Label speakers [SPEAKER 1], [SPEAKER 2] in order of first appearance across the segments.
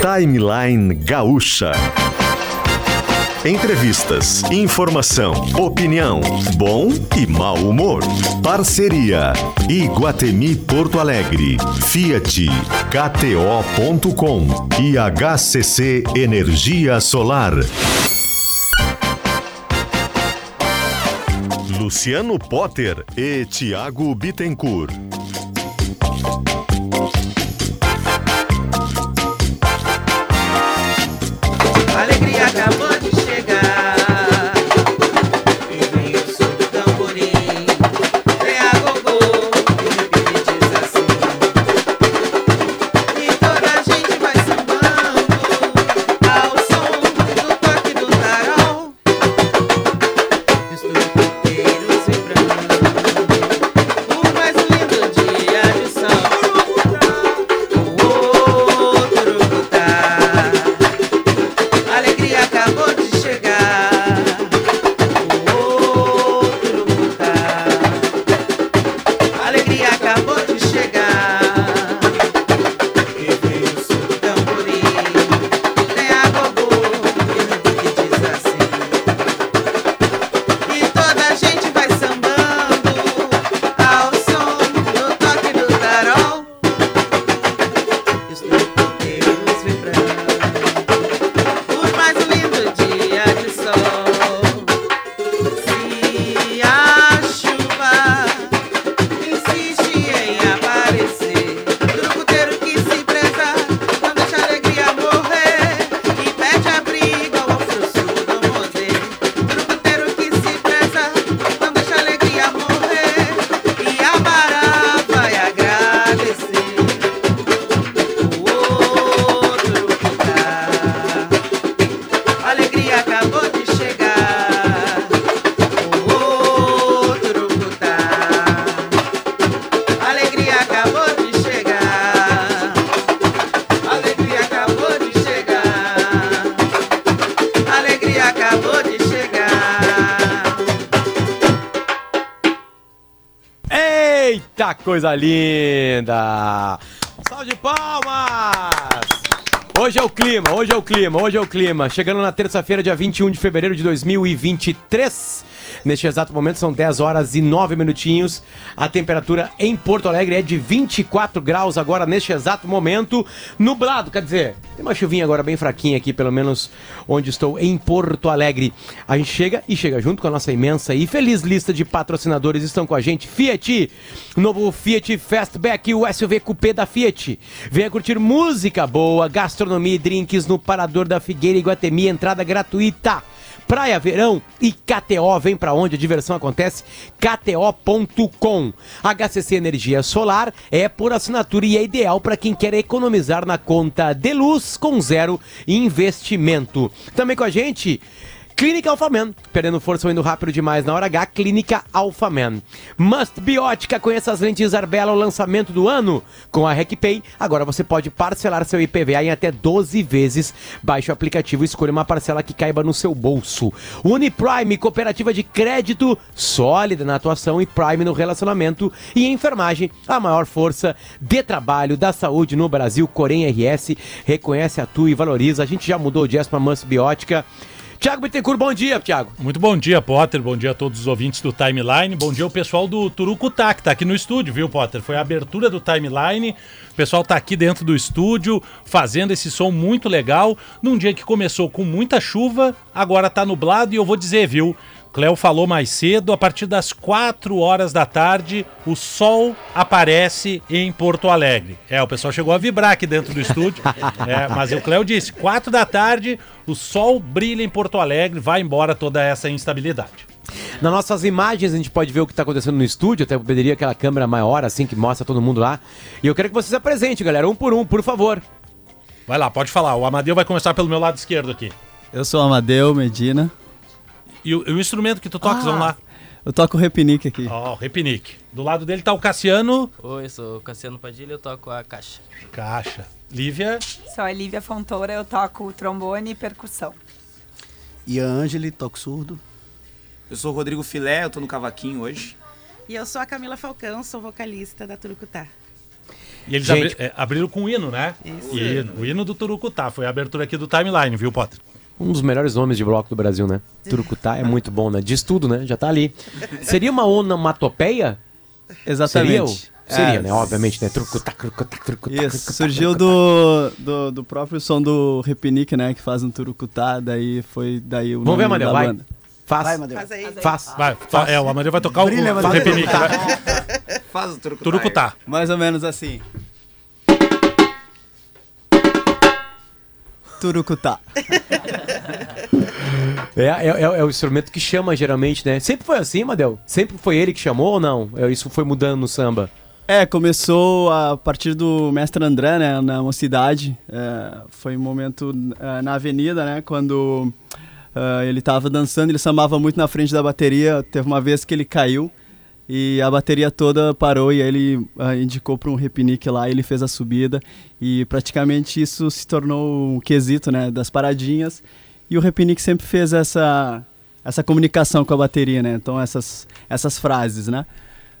[SPEAKER 1] Timeline Gaúcha. Entrevistas, informação, opinião, bom e mau humor. Parceria Iguatemi Porto Alegre, Fiat, KTO.com e HCC Energia Solar. Luciano Potter e Tiago Bittencourt.
[SPEAKER 2] Coisa linda! Salve de palmas! Hoje é o clima, hoje é o clima, hoje é o clima. Chegando na terça-feira, dia 21 de fevereiro de 2023. Neste exato momento são 10 horas e 9 minutinhos. A temperatura em Porto Alegre é de 24 graus agora neste exato momento. Nublado, quer dizer, tem uma chuvinha agora bem fraquinha aqui, pelo menos onde estou em Porto Alegre. A gente chega e chega junto com a nossa imensa e feliz lista de patrocinadores. Estão com a gente Fiat, novo Fiat Fastback, o SUV Coupé da Fiat. Venha curtir música boa, gastronomia e drinks no Parador da Figueira Iguatemi, entrada gratuita. Praia Verão e KTO. Vem pra onde a diversão acontece? KTO.com. HCC Energia Solar é por assinatura e é ideal para quem quer economizar na conta de luz com zero investimento. Também com a gente. Clínica Alphaman, perdendo força ou indo rápido demais na hora H, Clínica Alphaman. Must Biótica, conheça as lentes Arbela, o lançamento do ano. Com a RecPay, agora você pode parcelar seu IPVA em até 12 vezes. Baixe o aplicativo e escolha uma parcela que caiba no seu bolso. Uniprime, cooperativa de crédito sólida na atuação e Prime no relacionamento. E enfermagem, a maior força de trabalho da saúde no Brasil. Corém RS reconhece, atua e valoriza. A gente já mudou o jazz para Must Biótica. Tiago Bittencourt, bom dia, Tiago.
[SPEAKER 3] Muito bom dia, Potter. Bom dia a todos os ouvintes do Timeline. Bom dia ao pessoal do Turucutá, que tá aqui no estúdio, viu, Potter? Foi a abertura do Timeline. O pessoal tá aqui dentro do estúdio, fazendo esse som muito legal. Num dia que começou com muita chuva, agora tá nublado e eu vou dizer, viu? Cléo falou mais cedo, a partir das 4 horas da tarde, o sol aparece em Porto Alegre. É, o pessoal chegou a vibrar aqui dentro do estúdio, é, mas o Cléo disse, 4 da tarde, o sol brilha em Porto Alegre, vai embora toda essa instabilidade.
[SPEAKER 2] Nas nossas imagens a gente pode ver o que está acontecendo no estúdio, até eu pediria aquela câmera maior assim que mostra todo mundo lá. E eu quero que você se apresente, galera, um por um, por favor.
[SPEAKER 3] Vai lá, pode falar. O Amadeu vai começar pelo meu lado esquerdo aqui.
[SPEAKER 4] Eu sou Amadeu Medina.
[SPEAKER 3] E o, e o instrumento que tu tocas,
[SPEAKER 4] Ah.
[SPEAKER 3] vamos lá.
[SPEAKER 4] Eu toco o repinique aqui.
[SPEAKER 3] Ó, o repinique. Do lado dele tá o Cassiano.
[SPEAKER 5] Oi, eu sou o Cassiano Padilha, eu toco a caixa.
[SPEAKER 3] Caixa. Lívia.
[SPEAKER 6] Sou a Lívia Fontoura, eu toco trombone e percussão.
[SPEAKER 7] E a Angeli, toco surdo.
[SPEAKER 8] Eu sou o Rodrigo Filé, eu tô no cavaquinho hoje.
[SPEAKER 9] E eu sou a Camila Falcão, sou vocalista da Turucutá.
[SPEAKER 3] E eles
[SPEAKER 2] Gente-
[SPEAKER 3] abri- é, abriram com o hino, né? O hino, o hino do Turucutá. Foi a abertura aqui do timeline, viu, Potter?
[SPEAKER 2] Um dos melhores nomes de bloco do Brasil, né? Turucutá é muito bom, né? Diz tudo, né? Já tá ali. Seria uma onomatopeia?
[SPEAKER 4] Exatamente.
[SPEAKER 2] Seria? Seria,
[SPEAKER 4] É,
[SPEAKER 2] né? Obviamente, né? Trucutá, trucutá, trucutá,
[SPEAKER 4] Isso,
[SPEAKER 2] trucutá,
[SPEAKER 4] surgiu do, do, do próprio som do Repinique, né? Que faz um turucutá, daí foi daí o
[SPEAKER 2] Vamos ver, Amadeu,
[SPEAKER 4] da
[SPEAKER 2] vai.
[SPEAKER 4] banda.
[SPEAKER 2] Faz.
[SPEAKER 7] Vai, Amadeu.
[SPEAKER 1] Faz aí.
[SPEAKER 2] Faz.
[SPEAKER 3] Vai, é, o Amadeu vai tocar
[SPEAKER 7] Brilha,
[SPEAKER 3] o, o repinique.
[SPEAKER 8] Faz o truco.
[SPEAKER 3] Turucutá.
[SPEAKER 4] Mais ou menos assim. Turucutá.
[SPEAKER 2] É, é, é- é o instrumento que chama geralmente, né? Sempre foi assim, Madel? Sempre foi ele que chamou ou não? É, Isso foi mudando no samba.
[SPEAKER 4] É, começou a partir do mestre André, né, na mocidade. É, foi um momento é, na avenida, né, quando é, ele estava dançando, ele sambava muito na frente da bateria. Teve uma vez que ele caiu e a bateria toda parou e aí ele é, indicou para um repinique lá, ele fez a subida e praticamente isso se tornou um quesito, né, das paradinhas. E o repinique sempre fez essa essa comunicação com a bateria, né? Então essas essas frases, né?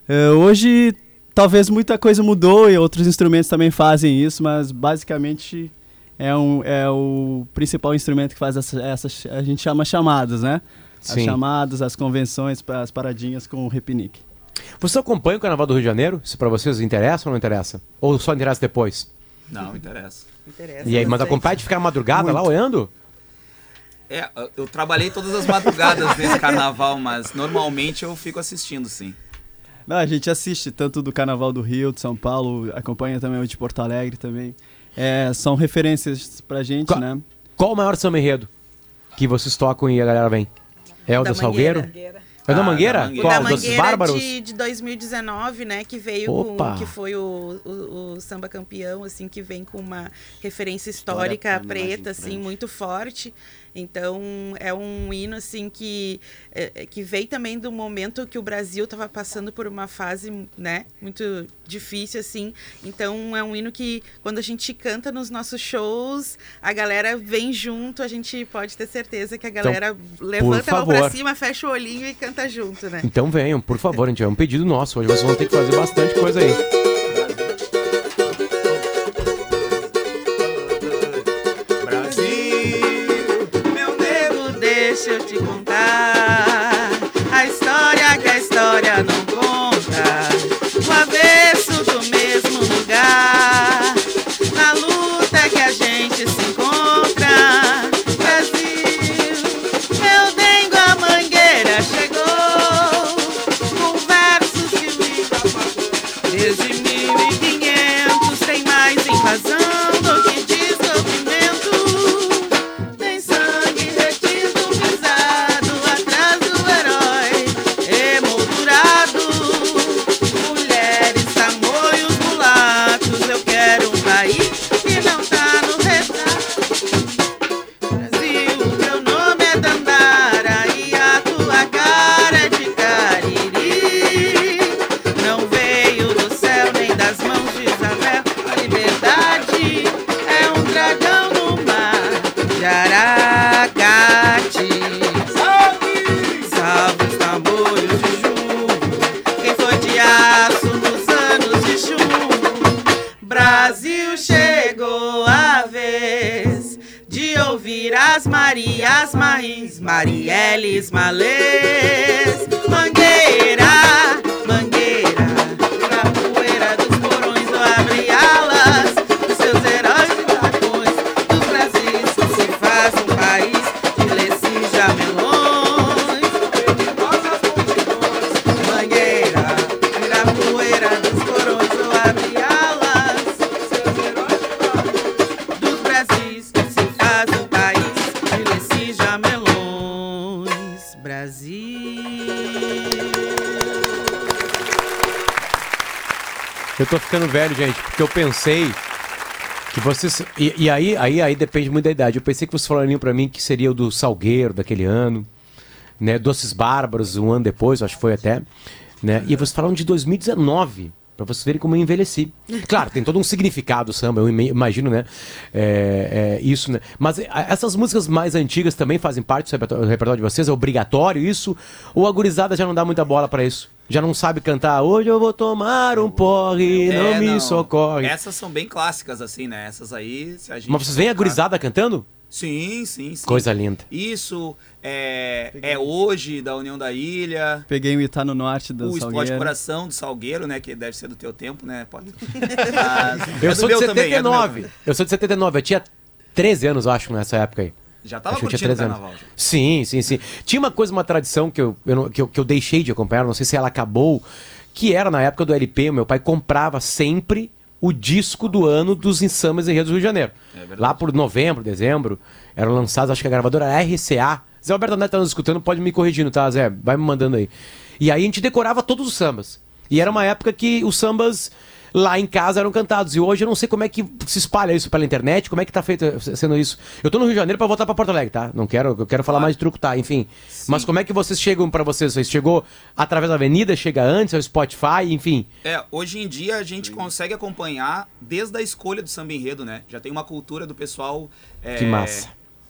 [SPEAKER 4] É, hoje talvez muita coisa mudou e outros instrumentos também fazem isso, mas basicamente é, um, é o principal instrumento que faz essa, essas, a gente chama chamadas, né? As
[SPEAKER 2] Sim.
[SPEAKER 4] chamadas, as convenções, as paradinhas com o repinique.
[SPEAKER 2] Você acompanha o Carnaval do Rio de Janeiro? Se pra vocês interessa ou não interessa? Ou só interessa depois?
[SPEAKER 8] Não, interessa.
[SPEAKER 1] Interessa
[SPEAKER 2] E aí, mas acompanha de ficar a madrugada lá olhando?
[SPEAKER 8] É, eu trabalhei todas as madrugadas nesse carnaval, mas normalmente eu fico assistindo, sim.
[SPEAKER 4] Não, a gente assiste tanto do Carnaval do Rio, de São Paulo, acompanha também o de Porto Alegre também. É, são referências pra gente,
[SPEAKER 2] Qual-
[SPEAKER 4] né?
[SPEAKER 2] Qual o maior samba enredo que vocês tocam e a galera vem? É o
[SPEAKER 1] Da
[SPEAKER 2] do Salgueiro?
[SPEAKER 6] Mangueira.
[SPEAKER 2] É o da
[SPEAKER 8] Ah,
[SPEAKER 2] Mangueira?
[SPEAKER 8] da Mangueira.
[SPEAKER 2] Qual?
[SPEAKER 1] da
[SPEAKER 2] Dos
[SPEAKER 1] Mangueira
[SPEAKER 2] Bárbaros?
[SPEAKER 1] de, de 2019, né? Que veio
[SPEAKER 2] Opa.
[SPEAKER 1] com. Que foi o, o, o samba campeão, assim, que vem com uma referência histórica preta, assim,
[SPEAKER 7] frente.
[SPEAKER 1] muito forte. Então, é um hino, assim, que, é, é, que veio também do momento que o Brasil estava passando por uma fase, né, muito difícil, assim. Então, é um hino que, quando a gente canta nos nossos shows, a galera vem junto, a gente pode ter certeza que a galera levanta a mão
[SPEAKER 2] favor.
[SPEAKER 1] cima, fecha o olhinho e canta junto, né?
[SPEAKER 2] Então venham, por favor, gente. É um pedido nosso. Hoje vocês vão ter que fazer bastante coisa aí.
[SPEAKER 1] De ouvir as Marias Marins, Marielles Malês, Mangueira,
[SPEAKER 2] tô ficando velho, gente, porque eu pensei que vocês. E, e aí, aí, aí depende muito da idade. Eu pensei que vocês falariam pra mim que seria o do Salgueiro daquele ano, né? Doces Bárbaros, um ano depois, acho que foi até. Né? E vocês falaram de 2019. Pra vocês verem como eu envelheci. Claro, tem todo um significado o samba, eu ima- imagino, né? É, é, isso, né? Mas é, essas músicas mais antigas também fazem parte do repertório, de vocês? É obrigatório isso? Ou a gurizada já não dá muita bola pra isso? Já não sabe cantar, hoje eu vou tomar um porre, não
[SPEAKER 8] É,
[SPEAKER 2] me socorre.
[SPEAKER 8] Essas são bem clássicas, assim, né? Essas aí, se a gente.
[SPEAKER 2] Mas vocês veem a gurizada cantando?
[SPEAKER 8] Sim, sim, sim.
[SPEAKER 2] Coisa linda.
[SPEAKER 8] Isso é, é hoje da União da Ilha.
[SPEAKER 4] Peguei um Itá no norte do
[SPEAKER 8] o Explode
[SPEAKER 4] Salgueiro.
[SPEAKER 8] Coração do Salgueiro, né? Que deve ser do teu tempo, né, Potter? Mas
[SPEAKER 2] Eu
[SPEAKER 8] é
[SPEAKER 2] sou de
[SPEAKER 8] meu também, é
[SPEAKER 2] 79. eu sou de 79. Eu tinha 13 anos, eu acho, nessa época aí.
[SPEAKER 8] Já tava
[SPEAKER 2] Acho que eu
[SPEAKER 8] curtindo o
[SPEAKER 2] 13
[SPEAKER 8] carnaval. já.
[SPEAKER 2] Sim, sim, sim. Tinha uma coisa, uma tradição que eu, eu não- que, eu, que eu deixei de acompanhar, não sei se ela acabou, que era na época do LP, meu pai comprava sempre o disco do ano dos ensames e Rio do Rio de Janeiro.
[SPEAKER 8] É.
[SPEAKER 2] Lá por novembro, dezembro, eram lançados, acho que a gravadora era RCA. Zé Alberto Neto tá nos escutando, pode me corrigindo, tá, Zé? Vai me mandando aí. E aí a gente decorava todos os sambas. E era uma época que os sambas lá em casa eram cantados. E hoje eu não sei como é que se espalha isso pela internet, como é que tá feito sendo isso. Eu tô no Rio de Janeiro pra voltar pra Porto Alegre, tá? Não quero, eu quero falar mais de truco, tá? Enfim. Mas como é que vocês chegam pra vocês? Vocês chegou através da avenida, chega antes, ao Spotify, enfim.
[SPEAKER 8] É, hoje em dia a gente consegue acompanhar desde a escolha do samba enredo, né? Já tem uma cultura do pessoal. é,
[SPEAKER 2] Que massa.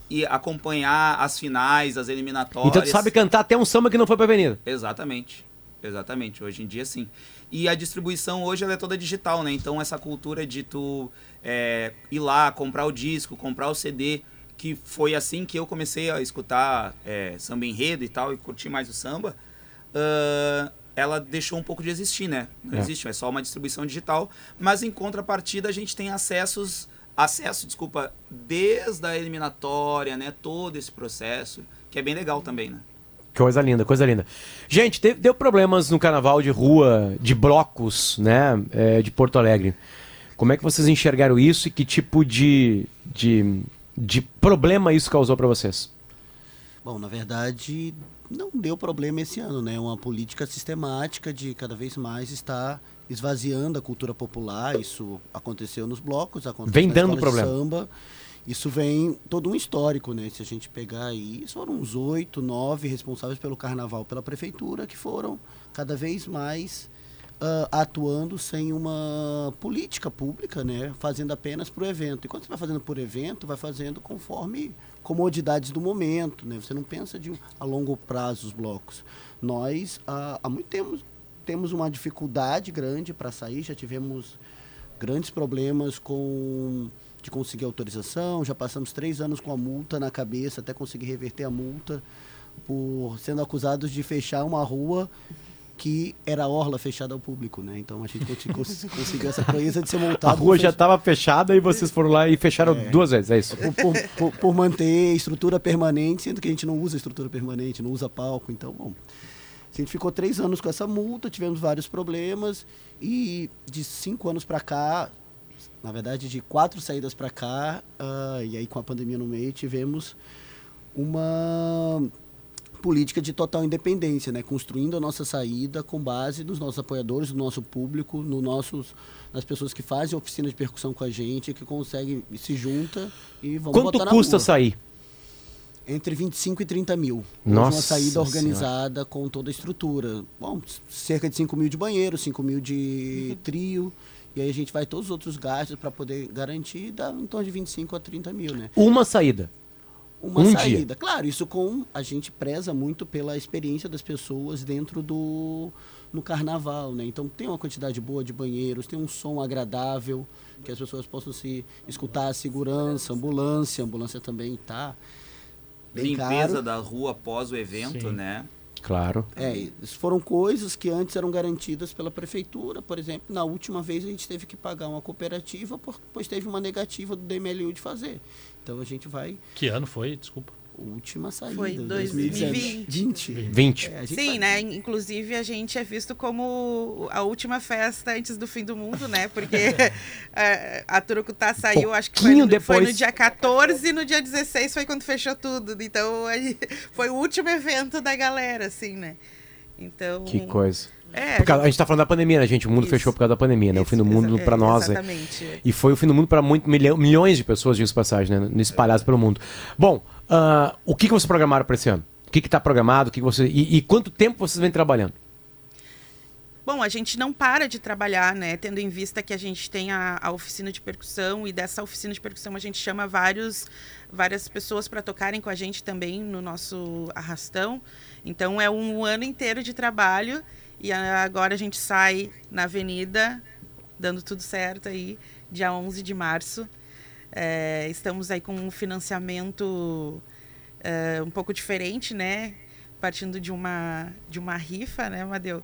[SPEAKER 8] E acompanhar as finais, as eliminatórias.
[SPEAKER 2] Então tu sabe cantar até um samba que não foi pra avenida.
[SPEAKER 8] Exatamente. Exatamente. Hoje em dia, sim. E a distribuição hoje ela é toda digital, né? Então essa cultura de tu é, ir lá, comprar o disco, comprar o CD, que foi assim que eu comecei a escutar é, samba enredo e tal, e curtir mais o samba, ah, ela deixou um pouco de existir, né? Não
[SPEAKER 2] É.
[SPEAKER 8] existe, é só uma distribuição digital. Mas em contrapartida a gente tem acessos, acesso, desculpa, desde a eliminatória, né? Todo esse processo, que é bem legal também, né?
[SPEAKER 2] Coisa linda, coisa linda. Gente, teve- deu problemas no carnaval de rua, de blocos, né? é, de Porto Alegre. Como é que vocês enxergaram isso e que tipo de, de, de problema isso causou pra vocês?
[SPEAKER 7] Bom, na verdade, não deu problema esse ano, né? Uma política sistemática de cada vez mais estar esvaziando a cultura popular. Isso aconteceu nos blocos, aconteceu
[SPEAKER 2] Vem dando problema.
[SPEAKER 7] samba. Isso vem todo um histórico, né? Se a gente pegar aí, foram uns oito, nove responsáveis pelo carnaval pela prefeitura que foram cada vez mais ah, atuando sem uma política pública, né? Fazendo apenas por evento. E quando você vai fazendo por evento, vai fazendo conforme comodidades do momento, né? Você não pensa de a longo prazo os blocos. Nós ah, há muito tempo temos uma dificuldade grande para sair, já tivemos grandes problemas com de conseguir autorização, já passamos três anos com a multa na cabeça até conseguir reverter a multa por sendo acusados de fechar uma rua que era orla fechada ao público, né? Então a gente conseguiu essa proeza de ser multado.
[SPEAKER 2] A rua já estava fechada e vocês foram lá e fecharam duas vezes, é isso?
[SPEAKER 7] por- por- por manter estrutura permanente, sendo que a gente não usa estrutura permanente, não usa palco, então, bom. A gente ficou três anos com essa multa, tivemos vários problemas e de cinco anos para cá, na verdade de quatro saídas para cá, ah, e aí com a pandemia no meio, tivemos uma política de total independência, né? construindo a nossa saída com base nos nossos apoiadores, no nosso público, no nossos, nas pessoas que fazem oficina de percussão com a gente, que conseguem, se junta e vamos
[SPEAKER 2] Quanto
[SPEAKER 7] botar na
[SPEAKER 2] custa
[SPEAKER 7] rua.
[SPEAKER 2] sair?
[SPEAKER 7] Entre 25 e 30 mil.
[SPEAKER 2] Nossa
[SPEAKER 7] uma saída
[SPEAKER 2] Senhora.
[SPEAKER 7] organizada com toda a estrutura. Bom, cerca de 5 mil de banheiro, 5 mil de trio. E aí a gente vai todos os outros gastos para poder garantir, dá em torno de 25 a 30 mil, né?
[SPEAKER 2] Uma saída.
[SPEAKER 7] Uma
[SPEAKER 2] Um
[SPEAKER 7] saída. Claro, isso com a gente preza muito pela experiência das pessoas dentro do no carnaval, né? Então tem uma quantidade boa de banheiros, tem um som agradável que as pessoas possam se escutar a segurança, ambulância, ambulância também tá bem
[SPEAKER 8] Limpeza
[SPEAKER 7] caro.
[SPEAKER 8] da rua após o evento,
[SPEAKER 3] Sim.
[SPEAKER 8] né?
[SPEAKER 2] Claro.
[SPEAKER 7] É, isso foram coisas que antes eram garantidas pela prefeitura, por exemplo, na última vez a gente teve que pagar uma cooperativa, pois teve uma negativa do DMLU de fazer. Então a gente vai
[SPEAKER 3] Que ano foi? Desculpa.
[SPEAKER 7] Última saída,
[SPEAKER 1] Foi
[SPEAKER 7] 2020.
[SPEAKER 1] 2020.
[SPEAKER 2] 20.
[SPEAKER 7] É, a gente
[SPEAKER 1] Sim,
[SPEAKER 7] vai-
[SPEAKER 1] né? Inclusive a gente é visto como a última festa antes do fim do mundo, né? Porque é, a Turucutá saiu, acho que foi, no- foi no
[SPEAKER 2] depois.
[SPEAKER 1] dia 14 e no dia 16 foi quando fechou tudo. Então a gente- foi o último evento da galera, assim, né? Então.
[SPEAKER 2] Que coisa.
[SPEAKER 1] É,
[SPEAKER 2] causa- a gente tá falando da pandemia, né, gente? O mundo
[SPEAKER 1] Isso.
[SPEAKER 2] fechou por causa da pandemia, né? O fim do mundo
[SPEAKER 1] é,
[SPEAKER 2] nós. é-
[SPEAKER 1] Exatamente.
[SPEAKER 2] E foi o fim do mundo para milhões de pessoas, diga passagem, né? Espalhadas pelo mundo. Bom, ah, o que, que vocês programaram para esse ano? O que está programado? O que que você, e, e quanto tempo vocês vêm trabalhando?
[SPEAKER 1] Bom, a gente não para de trabalhar, né? Tendo em vista que a gente tem a, a oficina de percussão e dessa oficina de percussão a gente chama vários, várias pessoas para tocarem com a gente também no nosso arrastão. Então é um ano inteiro de trabalho E agora a gente sai na avenida, dando tudo certo aí, dia 11 de março. É, estamos aí com um financiamento é, um pouco diferente, né? Partindo de uma, de uma rifa, né, Madeu?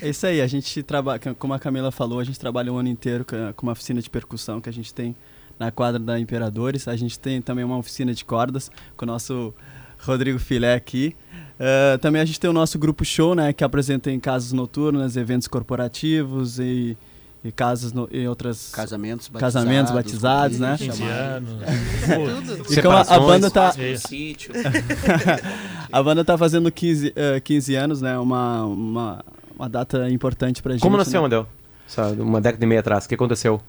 [SPEAKER 4] É isso aí, a gente trabalha, como a Camila falou, a gente trabalha o ano inteiro com uma oficina de percussão que a gente tem na quadra da Imperadores. A gente tem também uma oficina de cordas com o nosso Rodrigo Filé aqui. Eh, também a gente tem o nosso grupo show, né, que apresenta em casas noturnas, eventos corporativos e, e casas no, e outras
[SPEAKER 7] Casamentos batizados.
[SPEAKER 4] casamentos batizados, né?
[SPEAKER 3] 15
[SPEAKER 7] Chamados.
[SPEAKER 3] anos.
[SPEAKER 1] Tudo.
[SPEAKER 4] E como a, a banda tá a banda tá fazendo 15, eh, 15 anos, né? Uma, uma, uma data importante pra gente.
[SPEAKER 2] Como nasceu,
[SPEAKER 4] né?
[SPEAKER 2] Mandel? Uma década e meia atrás. O que aconteceu?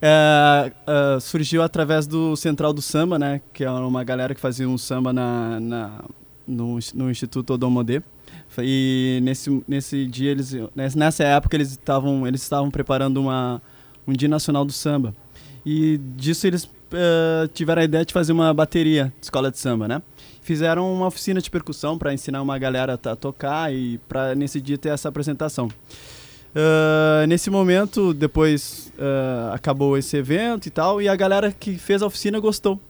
[SPEAKER 4] É, é, surgiu através do Central do Samba, né? Que é uma galera que fazia um samba na, na- no, no Instituto Odomodê. E nesse, nesse dia, eles, ness- nessa época, eles estavam eles estavam preparando uma, um Dia Nacional do Samba. E disso eles é, tiveram a ideia de fazer uma bateria de escola de samba, né? Fizeram uma oficina de percussão para ensinar uma galera a to- tocar e para nesse dia ter essa apresentação. Ah, nesse momento, depois ah, acabou esse evento e tal, e a galera que fez a oficina gostou.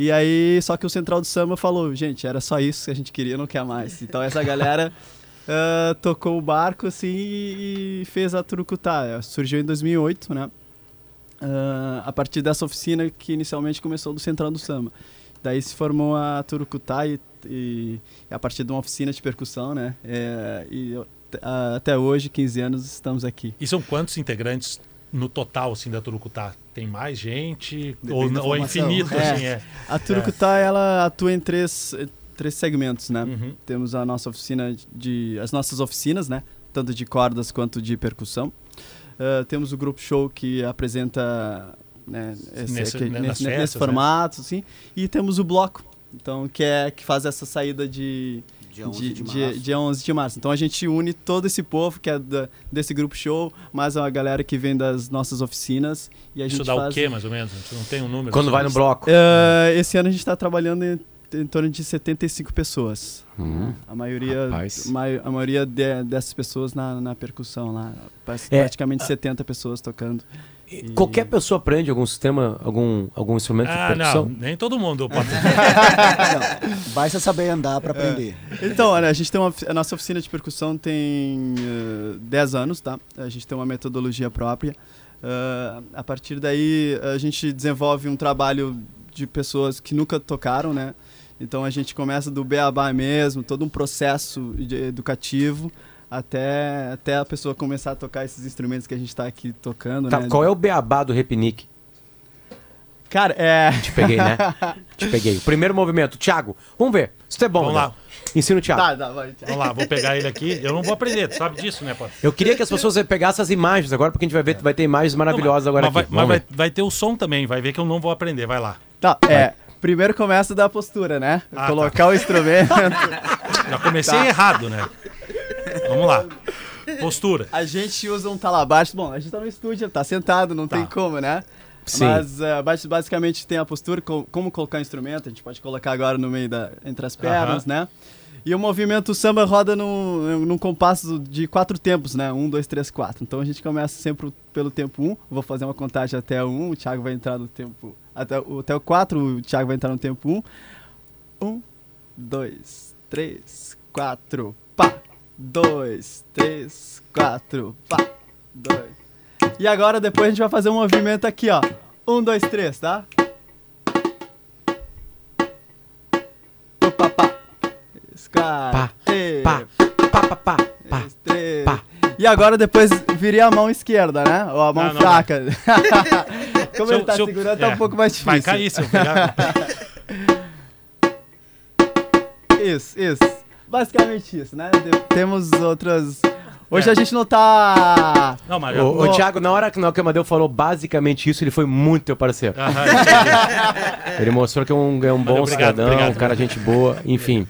[SPEAKER 4] E aí, só que o Central do Samba falou, gente, era só isso que a gente queria, não quer mais. Então essa galera ah, tocou o barco assim e, fez a Turucutá. Surgiu em 2008, né? Ah, a partir dessa oficina que inicialmente começou do Central do Samba. Daí se formou a Turucutá e, e a partir de uma oficina de percussão, né? É, e até hoje, 15 anos, estamos aqui.
[SPEAKER 3] E são quantos integrantes no total, assim, da Turucutá? Tem mais gente?
[SPEAKER 7] Depende
[SPEAKER 3] Ou, é infinito,
[SPEAKER 4] É.
[SPEAKER 3] assim, é?
[SPEAKER 4] A Turucutá, ela atua em três, três segmentos, né?
[SPEAKER 3] Uhum.
[SPEAKER 4] Temos a nossa oficina de... as nossas oficinas, né? Tanto de cordas quanto de percussão. Ah, temos o grupo show que apresenta né, esse,
[SPEAKER 3] Nesse-
[SPEAKER 4] aqui-
[SPEAKER 3] né,
[SPEAKER 4] nesse, nesse
[SPEAKER 3] festas, né?
[SPEAKER 4] formato, assim. E temos o bloco, então que é que faz essa saída de
[SPEAKER 7] Dia 11
[SPEAKER 4] de,
[SPEAKER 7] de
[SPEAKER 4] de-
[SPEAKER 7] março.
[SPEAKER 4] dia 11 de março. Então a gente une todo esse povo que é da- desse grupo show, mais a galera que vem das nossas oficinas e a
[SPEAKER 3] Isso
[SPEAKER 4] gente
[SPEAKER 3] dá
[SPEAKER 4] faz...
[SPEAKER 3] o quê, mais ou menos? Não tem um número?
[SPEAKER 2] Quando
[SPEAKER 3] assim?
[SPEAKER 2] vai no bloco.
[SPEAKER 4] Eh, esse ano a gente está trabalhando em, em torno de 75 pessoas.
[SPEAKER 2] Hum.
[SPEAKER 4] A maioria, mai- a maioria de- dessas pessoas na, na percussão lá.
[SPEAKER 2] É.
[SPEAKER 4] Praticamente 70 pessoas tocando. E-
[SPEAKER 2] Qualquer pessoa aprende algum sistema, algum, algum instrumento de
[SPEAKER 3] Ah,
[SPEAKER 2] percussão?
[SPEAKER 3] não, nem todo mundo pode.
[SPEAKER 7] Não, basta saber andar para aprender.
[SPEAKER 4] Então, olha, a gente tem uma, a nossa oficina de percussão tem eh, 10 anos, tá? A gente tem uma metodologia própria. Ah, a partir daí, a gente desenvolve um trabalho de pessoas que nunca tocaram, né? Então a gente começa do beabá mesmo, todo um processo de- educativo até, até a pessoa começar a tocar esses instrumentos que a gente está aqui tocando,
[SPEAKER 2] Tá,
[SPEAKER 4] né?
[SPEAKER 2] qual é o beabá do repinique?
[SPEAKER 4] Cara, é...
[SPEAKER 2] Te peguei, né? Te peguei. O primeiro movimento. Thiago, vamos ver. Se tu é bom,
[SPEAKER 3] Vamos lá.
[SPEAKER 2] Ensina o Thiago.
[SPEAKER 4] Tá, tá, vai.
[SPEAKER 3] Vamos lá, vou pegar ele aqui. Eu não vou aprender, tu sabe disso, né, Potter?
[SPEAKER 2] Eu queria que as pessoas pegassem as imagens agora, porque a gente vai ver, vai ter imagens maravilhosas agora
[SPEAKER 3] mas vai,
[SPEAKER 2] aqui.
[SPEAKER 3] mas
[SPEAKER 2] Vamos
[SPEAKER 3] vai,
[SPEAKER 2] ver.
[SPEAKER 3] vai ter o som também, vai ver que eu não vou aprender, vai lá.
[SPEAKER 4] Tá, é... Primeiro começa da postura, né?
[SPEAKER 3] Ah,
[SPEAKER 4] Colocar o instrumento.
[SPEAKER 3] Já comecei
[SPEAKER 2] Tá.
[SPEAKER 3] errado, né? Vamos lá. Postura.
[SPEAKER 4] A gente usa um talabaixo. Bom, a gente tá no estúdio, tá sentado, não
[SPEAKER 3] Tá.
[SPEAKER 4] tem como, né?
[SPEAKER 2] Sim.
[SPEAKER 4] Mas basi- basicamente tem a postura, co- como colocar o instrumento, a gente pode colocar agora no meio da entre as pernas, né? E o movimento samba roda num, num compasso de quatro tempos, né? Um, dois, três, quatro. Então a gente começa sempre pelo tempo um. Vou fazer uma contagem até o um, o Thiago vai entrar no tempo. Até, o- até o quatro, o Thiago vai entrar no tempo um. Um, dois, três, quatro! Dois, três, quatro, pá! Dois. E agora depois a gente vai fazer um movimento aqui, ó. Um, dois, três, tá? Pá, pá.
[SPEAKER 2] Pá, Pá, pá, pá, pá, pá. pá.
[SPEAKER 4] E agora depois virei a mão esquerda, né? Ou a mão
[SPEAKER 3] Não, não
[SPEAKER 4] fraca. Como
[SPEAKER 3] Se
[SPEAKER 4] ele tá
[SPEAKER 3] eu-
[SPEAKER 4] segurando, tá
[SPEAKER 3] é,
[SPEAKER 4] um pouco mais difícil.
[SPEAKER 3] Vai cair se eu pegar.
[SPEAKER 4] Isso, isso. Basicamente isso, né? De- temos outras. Hoje
[SPEAKER 3] É.
[SPEAKER 4] a gente não tá.
[SPEAKER 3] Não, mas...
[SPEAKER 2] Ô, ô,
[SPEAKER 4] Ó.
[SPEAKER 2] Thiago, na hora que o Amadeu falou basicamente isso, ele foi muito teu parceiro.
[SPEAKER 3] Entendi.
[SPEAKER 2] Ele mostrou que é um, é um bom
[SPEAKER 3] obrigado,
[SPEAKER 2] cidadão,
[SPEAKER 3] obrigado.
[SPEAKER 2] um cara gente boa, enfim.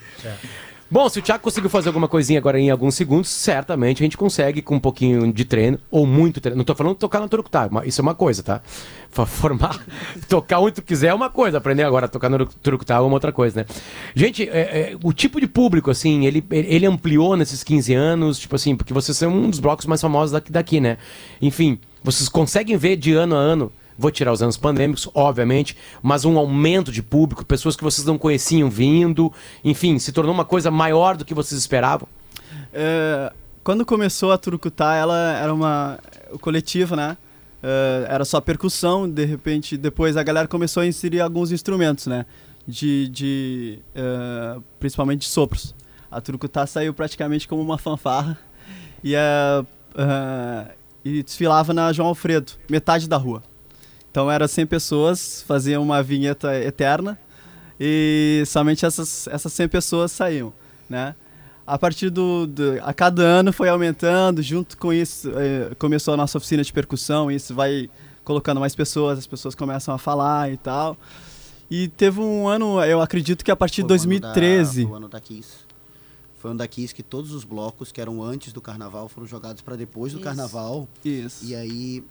[SPEAKER 2] Bom, se o Thiago conseguiu fazer alguma coisinha agora em alguns segundos, certamente a gente consegue com um pouquinho de treino, ou muito treino. Não tô falando tocar no Turucutá, isso é uma coisa, tá? Formar, tocar onde tu quiser é uma coisa, aprender agora a tocar no Turucutá é uma outra coisa, né? Gente, é, é, o tipo de público, assim, ele, ele ampliou nesses 15 anos, tipo assim, porque vocês são um dos blocos mais famosos daqui, daqui né? Enfim, vocês conseguem ver de ano a ano Vou tirar os anos pandêmicos, obviamente, mas um aumento de público, pessoas que vocês não conheciam vindo, enfim, se tornou uma coisa maior do que vocês esperavam.
[SPEAKER 4] É, quando começou a Turucutá, ela era uma o coletivo, né? É, era só percussão, de repente, depois a galera começou a inserir alguns instrumentos, né? De, de é, principalmente de sopros. A Turucutá saiu praticamente como uma fanfarra e, é, e desfilava na João Alfredo, metade da rua. Então era 100 pessoas, faziam uma vinheta eterna e somente essas, essas 100 pessoas saíam, né? A partir do, do- a cada ano foi aumentando, junto com isso eh, começou a nossa oficina de percussão, isso vai colocando mais pessoas, as pessoas começam a falar e tal. E teve um ano, eu acredito que a partir de
[SPEAKER 7] Foi o ano da-
[SPEAKER 4] 2013,
[SPEAKER 7] Foi o ano da Kiss. Foi ano da Kiss que todos os blocos que eram antes do carnaval foram jogados para depois do
[SPEAKER 1] Isso.
[SPEAKER 7] carnaval.
[SPEAKER 4] isso.
[SPEAKER 7] E aí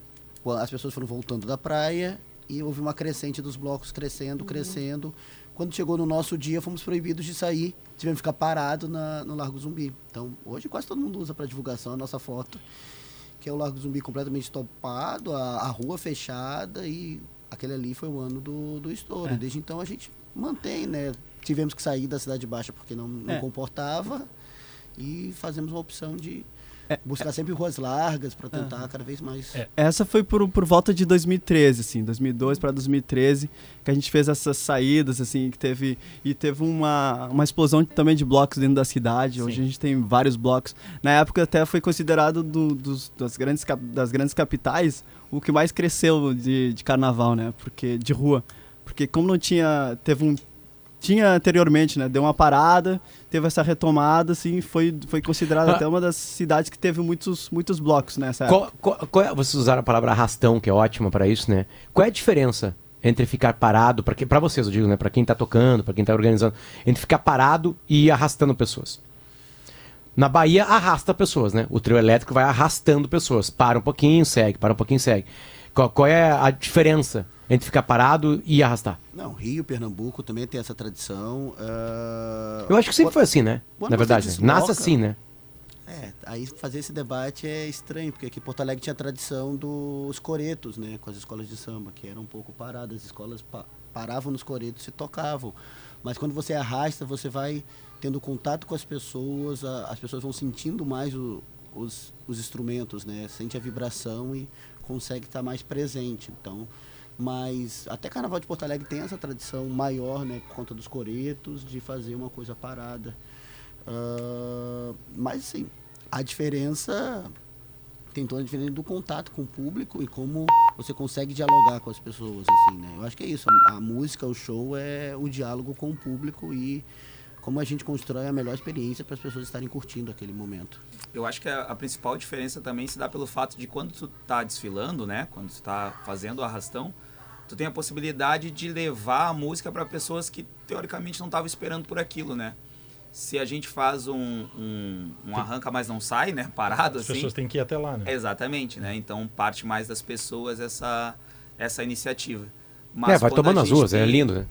[SPEAKER 7] as pessoas foram voltando da praia e houve uma crescente dos blocos crescendo, crescendo. Quando chegou no nosso dia, fomos proibidos de sair, tivemos que ficar parado na, no Largo Zumbi. Então, hoje quase todo mundo usa para divulgação a nossa foto, que é o Largo Zumbi completamente topado, a, a rua fechada e aquele ali foi o ano do, do estouro. Desde então a gente mantém, né? Tivemos que sair da Cidade Baixa porque não, não
[SPEAKER 4] É.
[SPEAKER 7] comportava e fazemos uma opção de buscar sempre ruas largas para tentar
[SPEAKER 4] Aham.
[SPEAKER 7] cada vez mais.
[SPEAKER 3] É.
[SPEAKER 4] Essa foi por, por volta de 2013, assim, 2002 para 2013, que a gente fez essas saídas, assim, que teve e teve uma, uma explosão também de blocos dentro da cidade. Hoje
[SPEAKER 3] Sim.
[SPEAKER 4] a gente tem vários blocos. Na época até foi considerado do- dos, das, grandes, das grandes capitais o que mais cresceu de, de carnaval, né? Porque de rua, porque como não tinha, teve um tinha anteriormente, né? Deu uma parada, teve essa retomada, assim, foi foi considerada
[SPEAKER 2] Ah.
[SPEAKER 4] até uma das cidades que teve muitos muitos blocos nessa época.
[SPEAKER 2] Qual, qual- qual é- vocês usaram a palavra arrastão, que é ótima para isso, né? Qual é a diferença entre ficar parado, para para vocês eu digo, né? Para quem tá tocando, para quem tá organizando, entre ficar parado e arrastando pessoas? Na Bahia arrasta pessoas, né? O trio elétrico vai arrastando pessoas. Para um pouquinho, segue, para um pouquinho, segue. Qual, qual é a diferença entre ficar parado e arrastar?
[SPEAKER 7] Não, Rio, Pernambuco também tem essa tradição. ah,
[SPEAKER 2] Eu acho que sempre foi assim, né?
[SPEAKER 7] quando
[SPEAKER 2] Na verdade, né? nasce assim, né?
[SPEAKER 7] É, aí fazer esse debate é estranho, porque aqui Porto Alegre tinha a tradição dos coretos, né? Com as escolas de samba, que eram um pouco paradas. As escolas pa- paravam nos coretos e tocavam. Mas quando você arrasta, você vai tendo contato com as pessoas, a- as pessoas vão sentindo mais o- os, os instrumentos, né? Sente a vibração e consegue estar mais presente. Então, mas até Carnaval de Porto Alegre tem essa tradição maior, né? Por conta dos coretos, de fazer uma coisa parada. Ah, mas assim, a diferença tem toda a diferença do contato com o público e como você consegue dialogar com as pessoas, assim, né? Eu acho que é isso. A, música, o show é o diálogo com o público e como a gente constrói a melhor experiência para as pessoas estarem curtindo aquele momento.
[SPEAKER 8] Eu acho que a, a principal diferença também se dá pelo fato de quando tu tá desfilando, né? Quando tu tá fazendo o arrastão, tu tem a possibilidade de levar a música para pessoas que teoricamente não estavam esperando por aquilo, né? Se a gente faz um, um, um arranca, mas não sai, né? Parado
[SPEAKER 3] As
[SPEAKER 8] assim.
[SPEAKER 3] pessoas têm que ir até lá, né?
[SPEAKER 8] Exatamente, né? Então parte mais das pessoas essa, essa iniciativa.
[SPEAKER 2] é, vai
[SPEAKER 8] quando
[SPEAKER 2] tomando
[SPEAKER 8] a
[SPEAKER 2] as ruas, é
[SPEAKER 8] tem-
[SPEAKER 2] lindo, né?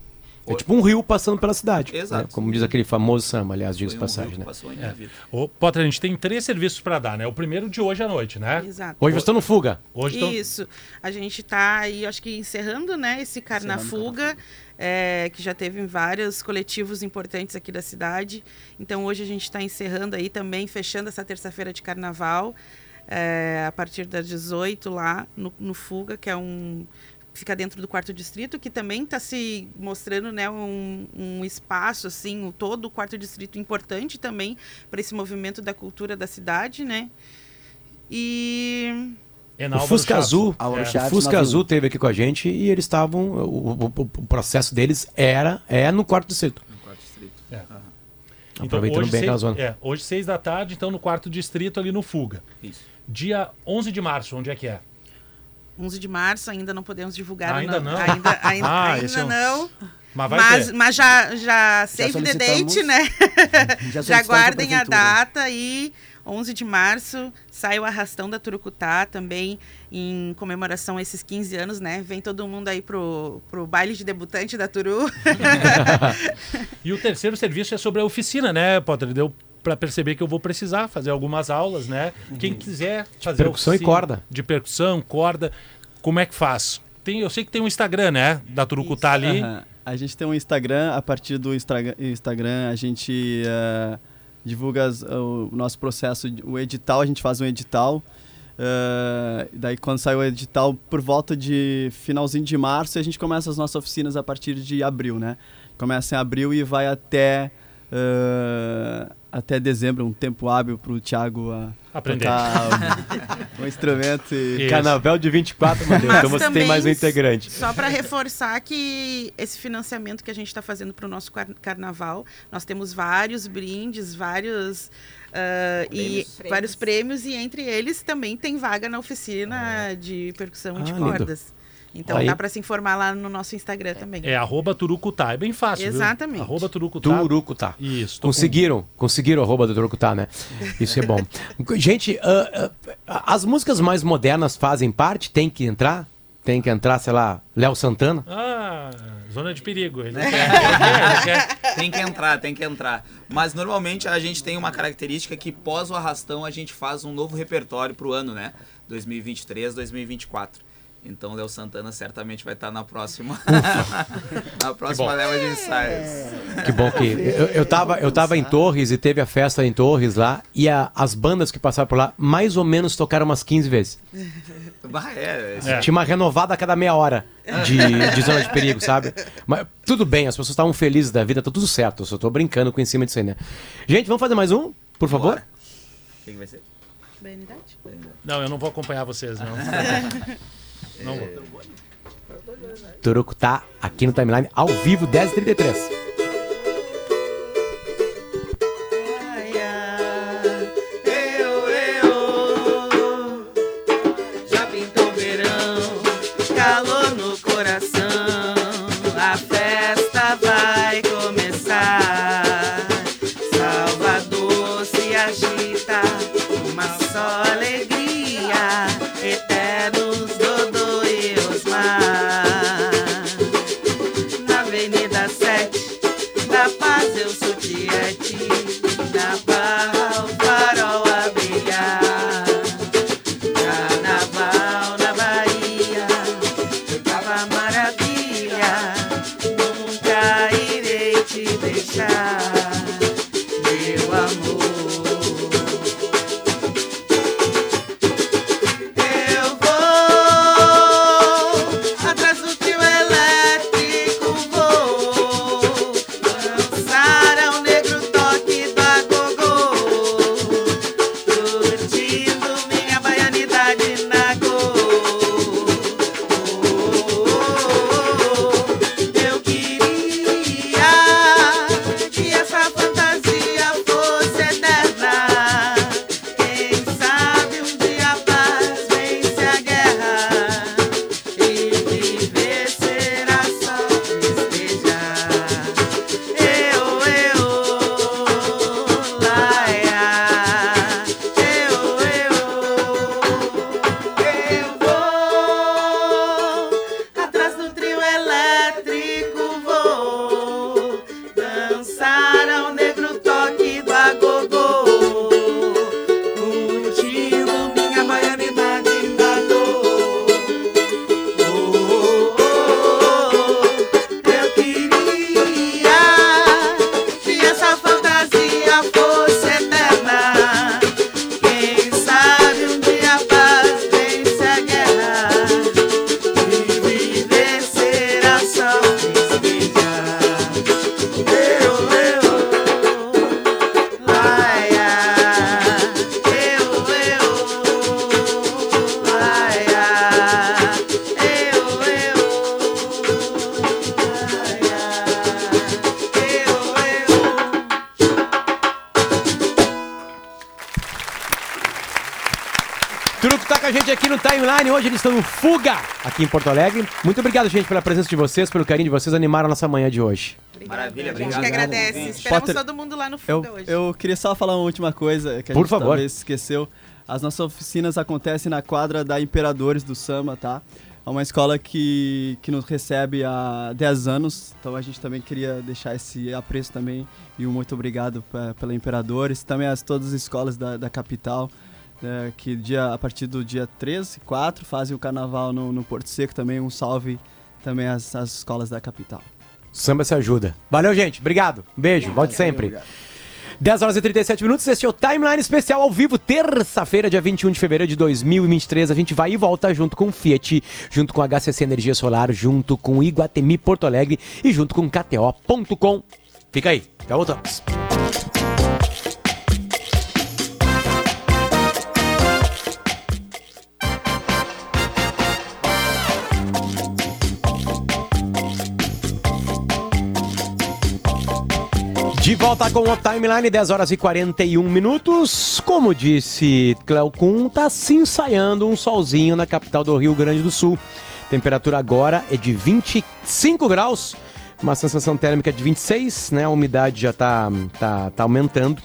[SPEAKER 2] É tipo um rio passando pela cidade.
[SPEAKER 8] Exato.
[SPEAKER 2] né? Como diz aquele famoso samba, aliás, diga
[SPEAKER 8] Foi
[SPEAKER 2] de
[SPEAKER 8] um
[SPEAKER 2] passagem,
[SPEAKER 8] que
[SPEAKER 2] né?
[SPEAKER 3] É.
[SPEAKER 8] vida.
[SPEAKER 3] Ô, Potter, a gente tem três serviços para dar, né? O primeiro de hoje à noite, né?
[SPEAKER 1] Exato.
[SPEAKER 2] Hoje vocês estão no fuga.
[SPEAKER 3] Hoje
[SPEAKER 1] Isso. A gente está aí, acho que encerrando, né, esse Carnafuga, é, que já teve vários coletivos importantes aqui da cidade. Então hoje a gente está encerrando aí também, fechando essa terça-feira de carnaval, é, a partir das 18 lá no, no Fuga, que é um fica dentro do quarto distrito, que também está se mostrando né, um, um espaço, assim, o- todo o quarto distrito importante também para esse movimento da cultura da cidade, né? E
[SPEAKER 3] é
[SPEAKER 2] O Fusca
[SPEAKER 3] Chaves.
[SPEAKER 2] Azul,
[SPEAKER 3] É.
[SPEAKER 2] o Fusca
[SPEAKER 7] 91.
[SPEAKER 2] Azul teve aqui com a gente e eles estavam. O, o- o- processo deles era é no quarto distrito.
[SPEAKER 8] No quarto distrito.
[SPEAKER 3] É.
[SPEAKER 8] Aham.
[SPEAKER 2] Aproveitando
[SPEAKER 3] hoje,
[SPEAKER 2] bem
[SPEAKER 3] seis,
[SPEAKER 2] zona.
[SPEAKER 3] é, hoje, seis da tarde, então, no quarto distrito, ali no Fuga.
[SPEAKER 8] Isso.
[SPEAKER 3] Dia 11 de março, onde é que é?
[SPEAKER 1] 11 de março ainda não podemos divulgar. o
[SPEAKER 3] Ainda
[SPEAKER 1] nome.
[SPEAKER 3] não?
[SPEAKER 1] Ainda, ainda,
[SPEAKER 3] Ah,
[SPEAKER 1] ainda
[SPEAKER 3] é um-
[SPEAKER 1] não.
[SPEAKER 3] Mas vai
[SPEAKER 1] Mas, mas já, já save the
[SPEAKER 7] solicitamos.
[SPEAKER 1] date, né?
[SPEAKER 7] Já
[SPEAKER 1] Já,
[SPEAKER 7] pra
[SPEAKER 1] guardem a
[SPEAKER 7] prefeitura.
[SPEAKER 1] data e 11 de março sai o Arrastão da Turucutá também em comemoração a esses 15 anos, né? Vem todo mundo aí pro, pro baile de debutante da Turu.
[SPEAKER 3] E o terceiro serviço é sobre a oficina, né, Potter? Deu para perceber que eu vou precisar fazer algumas aulas, né? Quem quiser fazer
[SPEAKER 2] percussão e
[SPEAKER 3] oficina
[SPEAKER 2] corda.
[SPEAKER 3] De percussão, corda, como é que faz? Tem, eu sei que tem um Instagram, né? Da Turucutá ali.
[SPEAKER 4] A gente tem um Instagram, a partir do Instagram a gente eh, divulga as- o nosso processo, de- o edital, a gente faz um edital. eh, daí quando sai o edital, por volta de finalzinho de março, a gente começa as nossas oficinas a partir de abril, né? Começa em abril e vai até, eh, até dezembro, um tempo hábil para o Thiago ah,
[SPEAKER 3] Aprender.
[SPEAKER 4] um, um instrumento. E...
[SPEAKER 3] Isso.
[SPEAKER 2] Carnaval de 24, meu Deus.
[SPEAKER 1] Mas
[SPEAKER 2] Então você tem mais um integrante.
[SPEAKER 1] Só para reforçar que esse financiamento que a gente está fazendo para o nosso car- carnaval, nós temos vários brindes, vários ah, e
[SPEAKER 8] Prêmios.
[SPEAKER 1] vários prêmios e entre eles também tem vaga na oficina de percussão de
[SPEAKER 2] Ah, lindo.
[SPEAKER 1] Então
[SPEAKER 2] Aí.
[SPEAKER 1] dá para se informar lá no nosso Instagram também.
[SPEAKER 3] É arroba Turucutá. É bem fácil, viu?
[SPEAKER 1] Exatamente.
[SPEAKER 3] Arroba Turucutá.
[SPEAKER 2] Turucutá.
[SPEAKER 3] Isso. tô com-
[SPEAKER 2] Conseguiram, conseguiram a roupa do Turucutá, né? Isso é bom. Gente, ah, ah, as músicas mais modernas fazem parte? Tem que entrar? Tem que entrar, sei lá, Léo Santana?
[SPEAKER 3] Ah, zona de perigo. Ele quer, ele quer, ele quer.
[SPEAKER 8] Tem que entrar, tem que entrar. Mas normalmente a gente tem uma característica que pós o arrastão a gente faz um novo repertório pro ano, né? 2023, 2024. Então Léo Santana certamente vai estar na próxima na próxima leva de ensaios.
[SPEAKER 2] Que bom que. Eu, eu, tava, eu tava em Torres e teve a festa em Torres lá, e a- as bandas que passaram por lá mais ou menos tocaram umas 15 vezes.
[SPEAKER 8] Bah, é,
[SPEAKER 3] É.
[SPEAKER 2] Tinha uma renovada a cada meia hora de, de zona de perigo, sabe? Mas tudo bem, as pessoas estavam felizes da vida, tá tudo certo. Eu só tô brincando com em cima disso aí, né? Gente, vamos fazer mais um, por favor?
[SPEAKER 8] Bora. O que, que vai ser?
[SPEAKER 1] Bernidade?
[SPEAKER 3] Não, eu não vou acompanhar vocês, não. Não vou.
[SPEAKER 2] Turucutá aqui no timeline, ao vivo, 10h33. Tá com a gente aqui no Timeline. Hoje eles estão no Fuga, aqui em Porto Alegre. Muito obrigado, gente, pela presença de vocês, pelo carinho de vocês, animaram a nossa manhã de hoje.
[SPEAKER 8] Maravilha,
[SPEAKER 1] A gente
[SPEAKER 8] obrigado.
[SPEAKER 1] que agradece. Esperamos
[SPEAKER 4] Potter,
[SPEAKER 1] todo mundo lá no
[SPEAKER 4] Eu,
[SPEAKER 1] Fuga hoje.
[SPEAKER 4] eu queria só falar uma última coisa que a
[SPEAKER 2] Por
[SPEAKER 4] gente
[SPEAKER 2] favor.
[SPEAKER 4] talvez esqueceu. As nossas oficinas acontecem na quadra da Imperadores do Samba, tá? É uma escola que, que nos recebe há 10 anos, então a gente também queria deixar esse apreço também e um muito obrigado pe- pela Imperadores, também as todas as escolas da, da capital, né, que dia, a partir do dia 13 e 4 fazem o carnaval no, no Porto Seco também, um salve também às, às escolas da capital.
[SPEAKER 2] Samba se ajuda. Valeu, gente. Obrigado. Um beijo. Volte sempre. 10 horas e 37 minutos, este é o Timeline Especial ao vivo, terça-feira, dia 21 de fevereiro de 2023. A gente vai e volta junto com o Fiat, junto com a HCC Energia Solar, junto com o Iguatemi Porto Alegre e junto com KTO.com. Fica aí, já voltamos. De volta com o Timeline, 10 horas e 41 minutos. Como disse Cleo Kuhn, tá se ensaiando um solzinho na capital do Rio Grande do Sul. Temperatura agora é de 25 graus, uma sensação térmica de 26, né? A umidade já tá, tá, tá aumentando.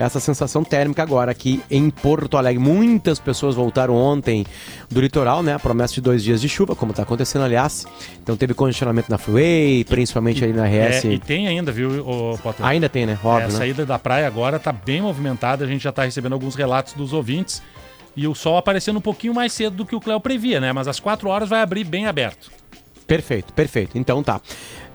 [SPEAKER 2] Essa sensação térmica agora aqui em Porto Alegre. Muitas pessoas voltaram ontem do litoral, né? A promessa de dois dias de chuva, como tá acontecendo, aliás. Então teve congestionamento na Freeway, principalmente ali na RS.
[SPEAKER 3] É, e tem ainda, viu, ô, Potter?
[SPEAKER 2] Ainda tem, né?
[SPEAKER 3] É,
[SPEAKER 2] Óbvio,
[SPEAKER 3] a
[SPEAKER 2] né?
[SPEAKER 3] saída da praia agora tá bem movimentada, a gente já tá recebendo alguns relatos dos ouvintes. E o sol aparecendo um pouquinho mais cedo do que o Cléo previa, né? Mas às 4 horas vai abrir bem aberto.
[SPEAKER 2] Perfeito, perfeito. Então tá.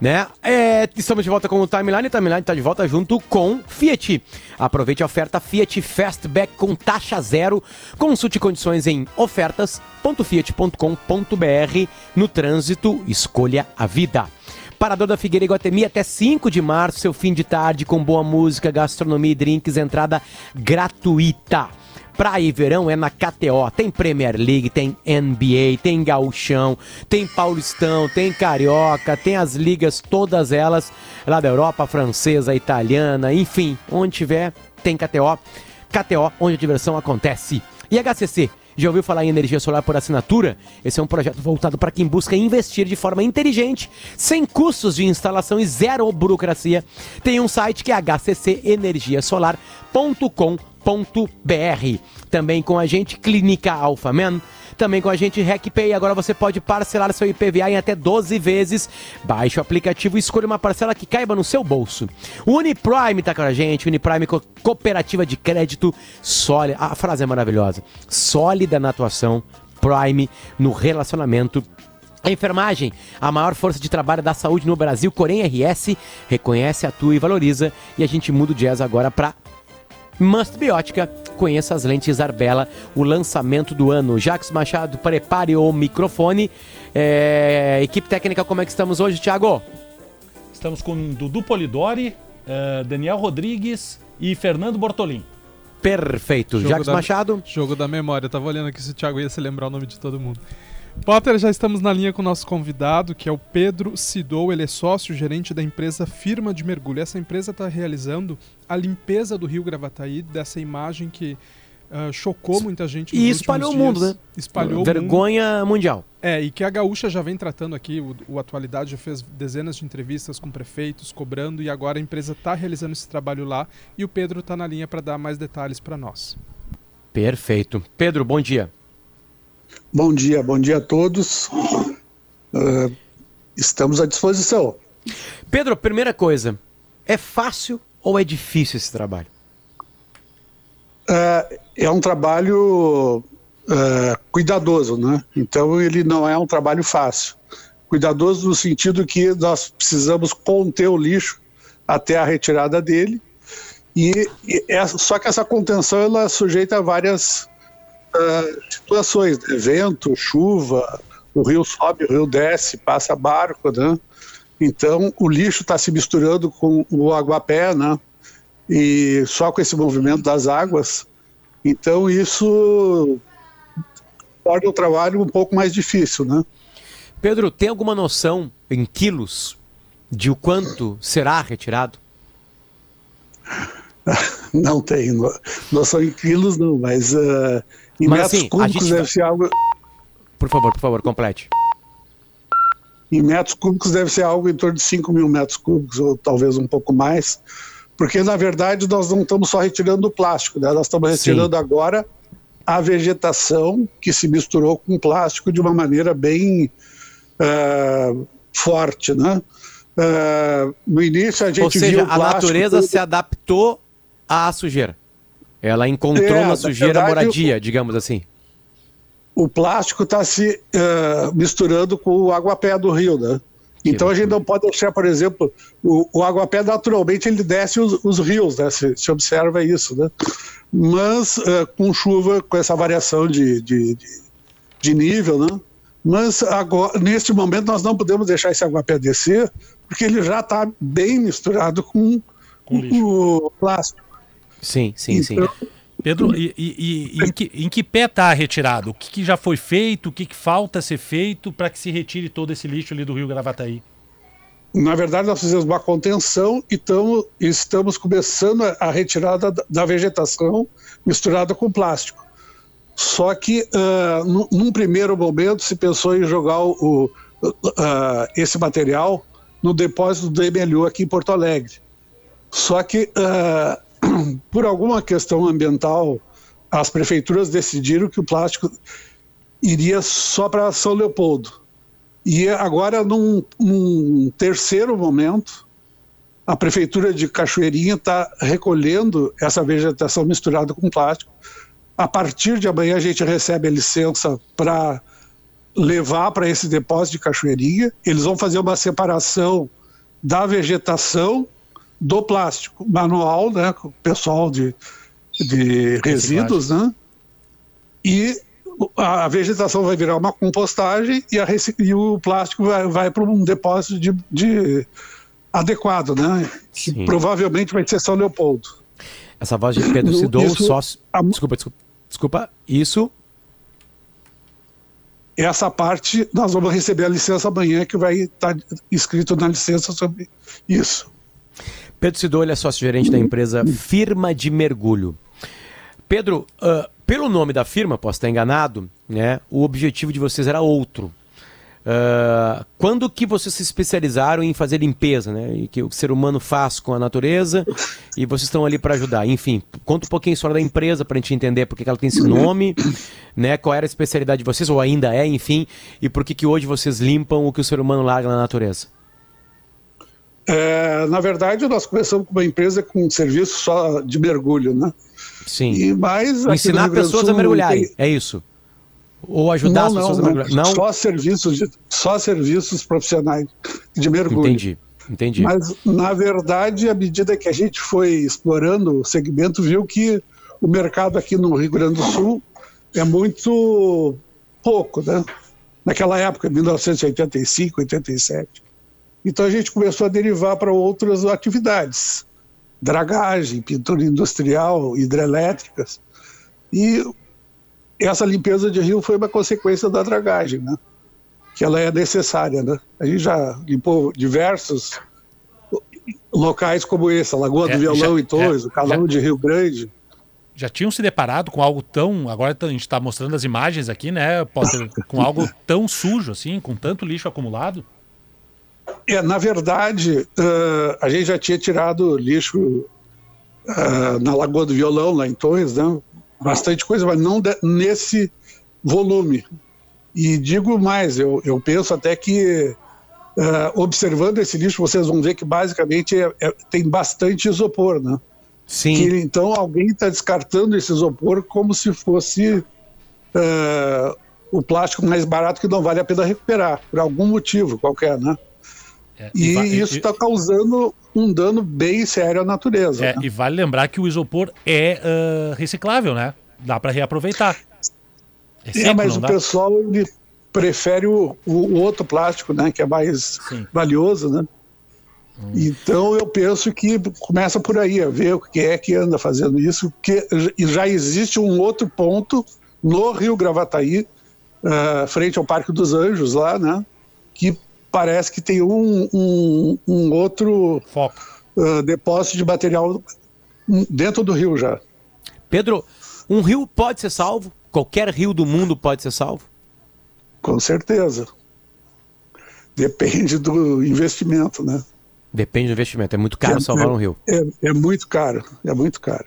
[SPEAKER 2] Né? É, estamos de volta com o Timeline. O Timeline está de volta junto com Fiat. Aproveite a oferta Fiat Fastback com taxa zero. Consulte condições em ofertas.fiat.com.br. No trânsito, escolha a vida. Parador da Figueira Iguatemi até 5 de março, seu fim de tarde com boa música, gastronomia e drinks, entrada gratuita. Praia e verão é na KTO. Tem Premier League, tem NBA, tem Gauchão, tem Paulistão, tem Carioca, tem as ligas, todas elas lá da Europa, francesa, italiana, enfim, onde tiver, tem KTO. KTO, onde a diversão acontece. E HCC, já ouviu falar em energia solar por assinatura? Esse é um projeto voltado para quem busca investir de forma inteligente, sem custos de instalação e zero burocracia. Tem um site que é hccenergiasolar.com.br. Também com a gente, Clínica Alphaman. Também com a gente, RecPay. Agora você pode parcelar seu IPVA em até 12 vezes. Baixe o aplicativo e escolha uma parcela que caiba no seu bolso. Uniprime tá com a gente. Uniprime Co- Cooperativa de Crédito sólida. A frase é maravilhosa. Sólida na atuação. Prime no relacionamento. Enfermagem, a maior força de trabalho da saúde no Brasil, Corém RS, reconhece, atua e valoriza. E a gente muda o jazz agora para Must Biótica. Conheça as lentes Arbela, o lançamento do ano. Jacques Machado, prepare o microfone. É, Equipe técnica, como é que estamos hoje, Thiago?
[SPEAKER 3] Estamos com Dudu Polidori, eh, Daniel Rodrigues e Fernando Bortolim.
[SPEAKER 2] Perfeito.
[SPEAKER 10] Jogo
[SPEAKER 2] Jacques
[SPEAKER 10] da-
[SPEAKER 2] Machado.
[SPEAKER 10] Jogo da memória. Eu tava olhando aqui se o Thiago ia se lembrar o nome de todo mundo. Potter, já estamos na linha com o nosso convidado, que é o Pedro Sidou. Ele é sócio gerente da empresa Firma de Mergulho. Essa empresa está realizando a limpeza do rio Gravataí, dessa imagem que ah, chocou muita gente.
[SPEAKER 2] E espalhou o mundo, né?
[SPEAKER 10] Espalhou o mundo.
[SPEAKER 2] Vergonha mundial.
[SPEAKER 10] É, e que a Gaúcha já vem tratando aqui, o, o Atualidade já fez dezenas de entrevistas com prefeitos, cobrando, e agora a empresa está realizando esse trabalho lá, e o Pedro está na linha para dar mais detalhes para nós.
[SPEAKER 2] Perfeito. Pedro, bom dia.
[SPEAKER 11] Bom dia, bom dia a todos. Ah, estamos à disposição.
[SPEAKER 2] Pedro, primeira coisa. É fácil ou é difícil esse trabalho?
[SPEAKER 11] Ah, é um trabalho ah, cuidadoso, né? Então ele não é um trabalho fácil. Cuidadoso no sentido que nós precisamos conter o lixo até a retirada dele. E, e é- só que essa contenção ela é sujeita a várias ah, situações, né? vento, chuva, o rio sobe, o rio desce, passa barco, né? Então o lixo está se misturando com o aguapé, né? E só com esse movimento das águas, então isso torna o trabalho um pouco mais difícil, né?
[SPEAKER 2] Pedro, tem alguma noção em quilos de o quanto será retirado?
[SPEAKER 11] Não tenho no- noção em quilos, não, mas ah, Em
[SPEAKER 2] Mas,
[SPEAKER 11] metros
[SPEAKER 2] assim,
[SPEAKER 11] cúbicos
[SPEAKER 2] gente
[SPEAKER 11] deve ser algo.
[SPEAKER 2] Por favor, por favor, complete.
[SPEAKER 11] Em metros cúbicos deve ser algo em torno de 5 mil metros cúbicos, ou talvez um pouco mais. Porque, na verdade, nós não estamos só retirando o plástico, né? nós estamos
[SPEAKER 2] Sim.
[SPEAKER 11] retirando agora a vegetação que se misturou com o plástico de uma maneira bem ah, forte. Né? Ah, no início a gente
[SPEAKER 2] Ou seja,
[SPEAKER 11] via o
[SPEAKER 2] a natureza se adaptou à sujeira. Ela encontrou
[SPEAKER 11] É,
[SPEAKER 2] na sujeira
[SPEAKER 11] verdade,
[SPEAKER 2] moradia, digamos assim.
[SPEAKER 11] o plástico está se eh, misturando com o aguapé do rio, né? Então a gente não pode deixar, por exemplo, o, o aguapé naturalmente ele desce os, os rios, né? Se, se observa isso, né? Mas eh, com chuva, com essa variação de, de, de, de nível, né? Mas agora, neste momento nós não podemos deixar esse aguapé descer, porque ele já está bem misturado com, o plástico.
[SPEAKER 2] Sim, sim, sim.
[SPEAKER 11] Então,
[SPEAKER 3] Pedro, e, e- e em, que, em que pé está retirado? O que, que já foi feito? O que, que falta ser feito para que se retire todo esse lixo ali do Rio Gravataí?
[SPEAKER 11] Na verdade, nós fizemos uma contenção e tamo, estamos começando a- a retirada da, da vegetação misturada com plástico. Só que, ah, num, primeiro momento, se pensou em jogar o, ah, esse material no depósito do MLU aqui em Porto Alegre. Só que, ah, por alguma questão ambiental, as prefeituras decidiram que o plástico iria só para São Leopoldo. E agora, num, num terceiro momento, a prefeitura de Cachoeirinha está recolhendo essa vegetação misturada com plástico. A partir de amanhã a gente recebe a licença para levar para esse depósito de Cachoeirinha. Eles vão fazer uma separação da vegetação do plástico manual, né, com o pessoal de, de resíduos, né? E a a vegetação vai virar uma compostagem e, a e o plástico vai, vai para um depósito de, de adequado, né? Que
[SPEAKER 2] Sim.
[SPEAKER 11] provavelmente vai ser São Leopoldo.
[SPEAKER 2] Essa voz de Pedro Sidou,
[SPEAKER 11] isso-
[SPEAKER 2] sócio. Desculpa, desculpa. Desculpa. Isso.
[SPEAKER 11] Essa parte nós vamos receber a licença amanhã, que vai estar escrito na licença sobre isso.
[SPEAKER 2] Pedro Sidou, ele é sócio-gerente da empresa Firma de Mergulho. Pedro, ah, pelo nome da firma, posso estar enganado, né? O objetivo de vocês era outro. Ah, quando que vocês se especializaram em fazer limpeza, né? E que o ser humano faz com a natureza e vocês estão ali para ajudar. Enfim, conta um pouquinho a história da empresa para a gente entender por que ela tem esse nome, né? Qual era a especialidade de vocês, ou ainda é, enfim, e por que que hoje vocês limpam o que o ser humano larga na natureza.
[SPEAKER 11] É, na verdade, nós começamos com uma empresa com um serviço só de mergulho, né?
[SPEAKER 2] Sim.
[SPEAKER 11] E
[SPEAKER 2] Ensinar pessoas a
[SPEAKER 11] Sul
[SPEAKER 2] mergulharem,
[SPEAKER 11] tem-
[SPEAKER 2] é isso? Ou ajudar
[SPEAKER 11] não,
[SPEAKER 2] as pessoas
[SPEAKER 11] não,
[SPEAKER 2] a mergulhar? Não?
[SPEAKER 11] Só serviços, de- só serviços profissionais de mergulho.
[SPEAKER 2] Entendi, entendi.
[SPEAKER 11] Mas, na verdade, à medida que a gente foi explorando o segmento, viu que o mercado aqui no Rio Grande do Sul é muito pouco, né? Naquela época, 1985, 87. Então a gente começou a derivar para outras atividades. Dragagem, pintura industrial, hidrelétricas. E essa limpeza de rio foi uma consequência da dragagem, né? Que ela é necessária, né? A gente já limpou diversos locais como esse, a Lagoa
[SPEAKER 3] É,
[SPEAKER 11] do Violão
[SPEAKER 3] já-
[SPEAKER 11] em Torres,
[SPEAKER 3] é,
[SPEAKER 11] o Calão
[SPEAKER 3] já-
[SPEAKER 11] de Rio Grande.
[SPEAKER 3] Já tinham se deparado com algo tão. Agora a gente está mostrando as imagens aqui, né, Potter? Com algo tão sujo assim, com tanto lixo acumulado?
[SPEAKER 11] É, na verdade, ah, a gente já tinha tirado lixo ah, na Lagoa do Violão, lá em Torres, né? Bastante coisa, mas não de- nesse volume. E digo mais, eu, eu penso até que, ah, observando esse lixo, vocês vão ver que basicamente é- é- tem bastante isopor, né?
[SPEAKER 2] Sim.
[SPEAKER 11] Que, então alguém está descartando esse isopor como se fosse o plástico mais barato que não vale a pena recuperar, por algum motivo qualquer, né?
[SPEAKER 3] É,
[SPEAKER 11] E,
[SPEAKER 3] va-
[SPEAKER 11] isso está causando um dano bem sério à natureza.
[SPEAKER 3] É,
[SPEAKER 11] né?
[SPEAKER 3] e vale lembrar que o isopor é ah, reciclável, né? Dá para reaproveitar. É,
[SPEAKER 11] É, mas o
[SPEAKER 3] dá?
[SPEAKER 11] pessoal ele prefere o, o- outro plástico, né, que é mais valioso, né?
[SPEAKER 3] Hum.
[SPEAKER 11] Então eu penso que começa por aí a ver o que é que anda fazendo isso, porque já existe um outro ponto no Rio Gravataí, ah, frente ao Parque dos Anjos lá, né, que parece que tem um, um, um outro ah, depósito de material dentro do rio já.
[SPEAKER 2] Pedro, um rio pode ser salvo? qualquer rio do mundo pode ser salvo?
[SPEAKER 11] Com certeza. Depende do investimento, né?
[SPEAKER 2] Depende do investimento. É muito caro
[SPEAKER 11] É-
[SPEAKER 2] salvar
[SPEAKER 11] é-
[SPEAKER 2] um rio.
[SPEAKER 11] É, é muito caro, é muito caro.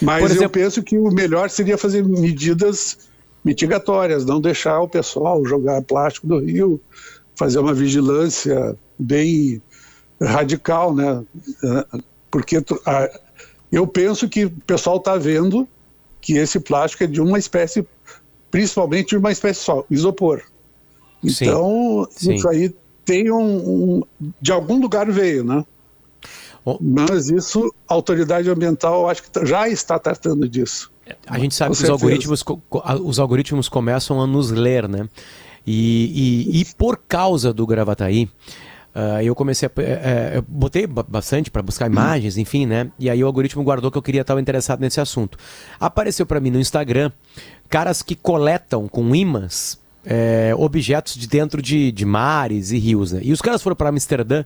[SPEAKER 11] Mas
[SPEAKER 2] Por
[SPEAKER 11] eu
[SPEAKER 2] exemplo-
[SPEAKER 11] penso que o melhor seria fazer medidas mitigatórias, não deixar o pessoal jogar plástico no rio, fazer uma vigilância bem radical, né? Porque a- eu penso que o pessoal está vendo que esse plástico é de uma espécie, principalmente de uma espécie só, isopor. Então,
[SPEAKER 2] sim.
[SPEAKER 11] isso aí tem um, um- De algum lugar veio, né?
[SPEAKER 2] O-
[SPEAKER 11] Mas isso, a autoridade ambiental, acho que já está tratando disso.
[SPEAKER 2] A gente sabe
[SPEAKER 11] Com
[SPEAKER 2] que os algoritmos, os algoritmos começam a nos ler, né? E, e- e por causa do Gravataí, ah, eu comecei a. eh, eh, eu botei ba- bastante para buscar imagens, enfim, né? E aí o algoritmo guardou que eu queria estar interessado nesse assunto. Apareceu para mim no Instagram caras que coletam com imãs. Eh, objetos de dentro de, de mares e rios, né? E os caras foram para Amsterdã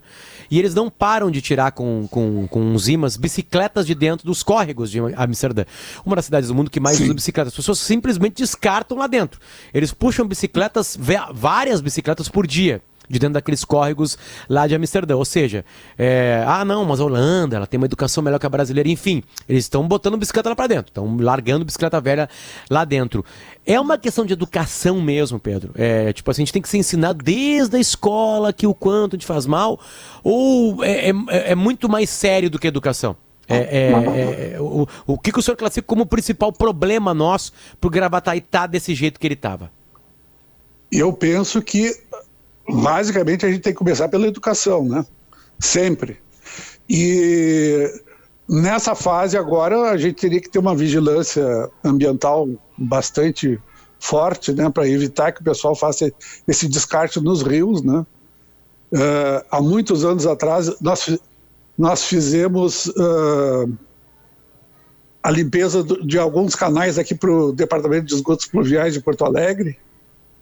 [SPEAKER 2] e eles não param de tirar com, com, com uns imãs bicicletas de dentro dos córregos de Amsterdã. Uma das cidades do mundo que mais usa bicicletas. As pessoas simplesmente descartam lá dentro. Eles puxam bicicletas, várias bicicletas por dia. De dentro daqueles córregos lá de Amsterdã. Ou seja, é, ah, não, mas a Holanda, ela tem uma educação melhor que a brasileira. Enfim, eles estão botando bicicleta lá para dentro. Estão largando bicicleta velha lá dentro. É uma questão de educação mesmo, Pedro. É, tipo assim, a gente tem que se ensinar desde a escola que o quanto a gente faz mal. Ou é, é- é muito mais sério do que educação? É, é- é- o, o que, que o senhor classifica como o principal problema nosso pro Gravataí estar desse jeito que ele estava?
[SPEAKER 11] Eu penso que, basicamente, a gente tem que começar pela educação, né? Sempre. E nessa fase agora, a gente teria que ter uma vigilância ambiental bastante forte, né? Para evitar que o pessoal faça esse descarte nos rios, né? Eh, há muitos anos atrás, nós, nós fizemos ah, a limpeza de alguns canais aqui para o Departamento de Esgotos Pluviais de Porto Alegre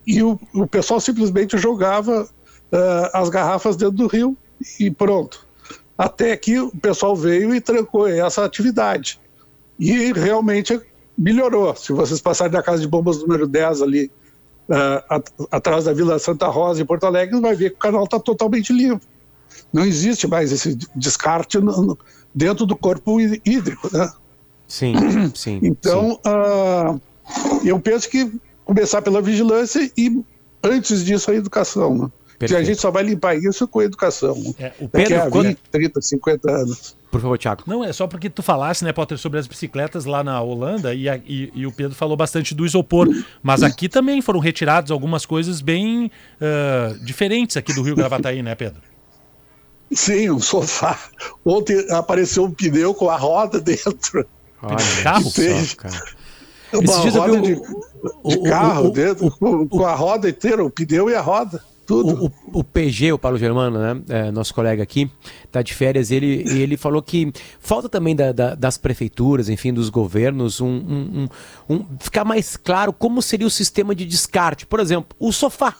[SPEAKER 11] e o, o pessoal simplesmente jogava ah, as garrafas dentro do rio e pronto. Até que o pessoal veio e trancou essa atividade. E realmente melhorou. Se vocês passarem da Casa de Bombas número 10 ali, at- atrás da Vila Santa Rosa em Porto Alegre, vai ver que o canal está totalmente limpo. Não existe mais esse descarte no- no- dentro do corpo hí- hídrico, né?
[SPEAKER 2] Sim, sim.
[SPEAKER 11] Então, ah, eu penso que começar pela vigilância e, antes disso, a educação. Né? Porque a gente só vai limpar isso com a educação. né?
[SPEAKER 3] É, o
[SPEAKER 11] Daqui
[SPEAKER 2] Pedro,
[SPEAKER 11] a
[SPEAKER 2] quando-
[SPEAKER 11] 20, 30, 50 anos.
[SPEAKER 2] Por favor, Thiago.
[SPEAKER 3] Não, é só porque tu falasse, né, Potter, sobre as bicicletas lá na Holanda e, a- e- e o Pedro falou bastante do isopor. Mas aqui também foram retiradas algumas coisas bem ah, diferentes aqui do Rio Gravataí, né, Pedro?
[SPEAKER 11] Sim, um sofá. Ontem apareceu um pneu com a roda dentro.
[SPEAKER 2] Olha,
[SPEAKER 3] carro
[SPEAKER 2] só, cara.
[SPEAKER 11] Uma roda
[SPEAKER 2] vi
[SPEAKER 11] de,
[SPEAKER 2] o-
[SPEAKER 11] de
[SPEAKER 2] o-
[SPEAKER 11] carro
[SPEAKER 2] o-
[SPEAKER 11] dentro, com, a roda inteira, o pneu e a roda. Tudo.
[SPEAKER 2] O, o- PG, o Paulo Germano, né, é, nosso colega aqui, tá de férias, ele, ele falou que falta também da- da- das prefeituras, enfim, dos governos, um, um- um- um- ficar mais claro como seria o sistema de descarte. Por exemplo, o sofá.